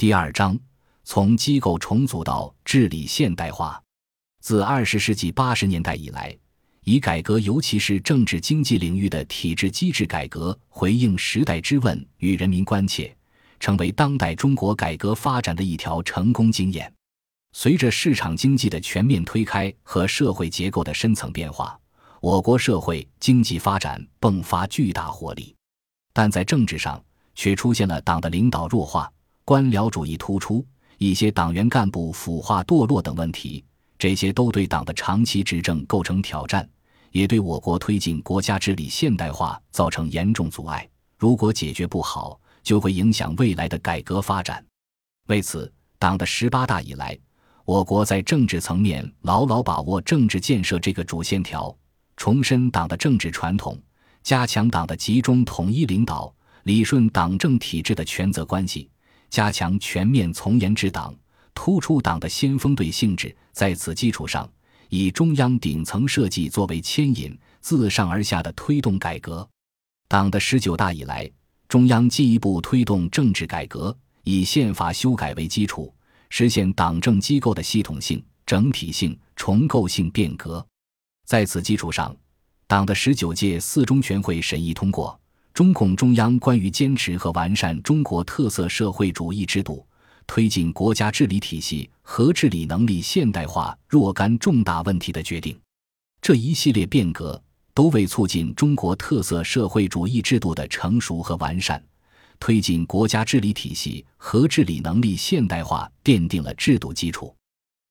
第二章：从机构重组到治理现代化。自二十世纪八十年代以来，以改革，尤其是政治经济领域的体制机制改革，回应时代之问与人民关切，成为当代中国改革发展的一条成功经验。随着市场经济的全面推开和社会结构的深层变化，我国社会经济发展迸发巨大活力。但在政治上，却出现了党的领导弱化、官僚主义突出、一些党员干部腐化堕落等问题。这些都对党的长期执政构成挑战，也对我国推进国家治理现代化造成严重阻碍。如果解决不好，就会影响未来的改革发展。为此，党的十八大以来，我国在政治层面牢牢把握政治建设这个主线条，重申党的政治传统，加强党的集中统一领导，理顺党政体制的权责关系，加强全面从严治党。突出党的先锋队性质，在此基础上，以中央顶层设计作为牵引，自上而下的推动改革。党的十九大以来，中央进一步推动政治改革，以宪法修改为基础，实现党政机构的系统性、整体性、重构性变革。在此基础上，党的十九届四中全会审议通过《中共中央关于坚持和完善中国特色社会主义制度》。推进国家治理体系和治理能力现代化若干重大问题的决定，这一系列变革都为促进中国特色社会主义制度的成熟和完善，推进国家治理体系和治理能力现代化奠定了制度基础。